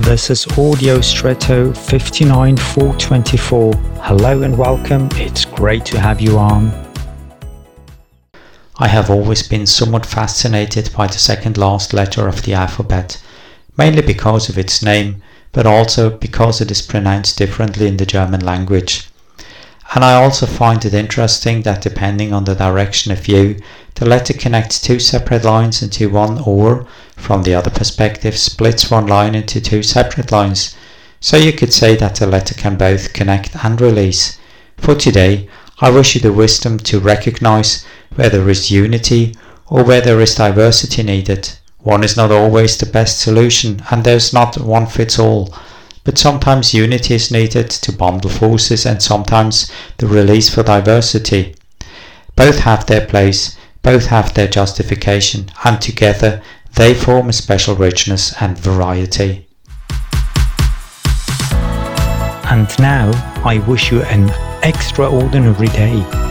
This is Audio Stretto 59424. Hello and welcome. It's great to have you on. I have always been somewhat fascinated by the second last letter of the alphabet, mainly because of its name, but also because it is pronounced differently in the German language. And I also find it interesting that depending on the direction of view, the letter connects two separate lines into one or, from the other perspective, splits one line into two separate lines. So you could say that the letter can both connect and release. For today, I wish you the wisdom to recognize where there is unity or where there is diversity needed. One is not always the best solution and there's not one fits all but sometimes unity is needed to bond the forces and sometimes the release for diversity. Both have their place, both have their justification, and together they form a special richness and variety. And now I wish you an extraordinary day.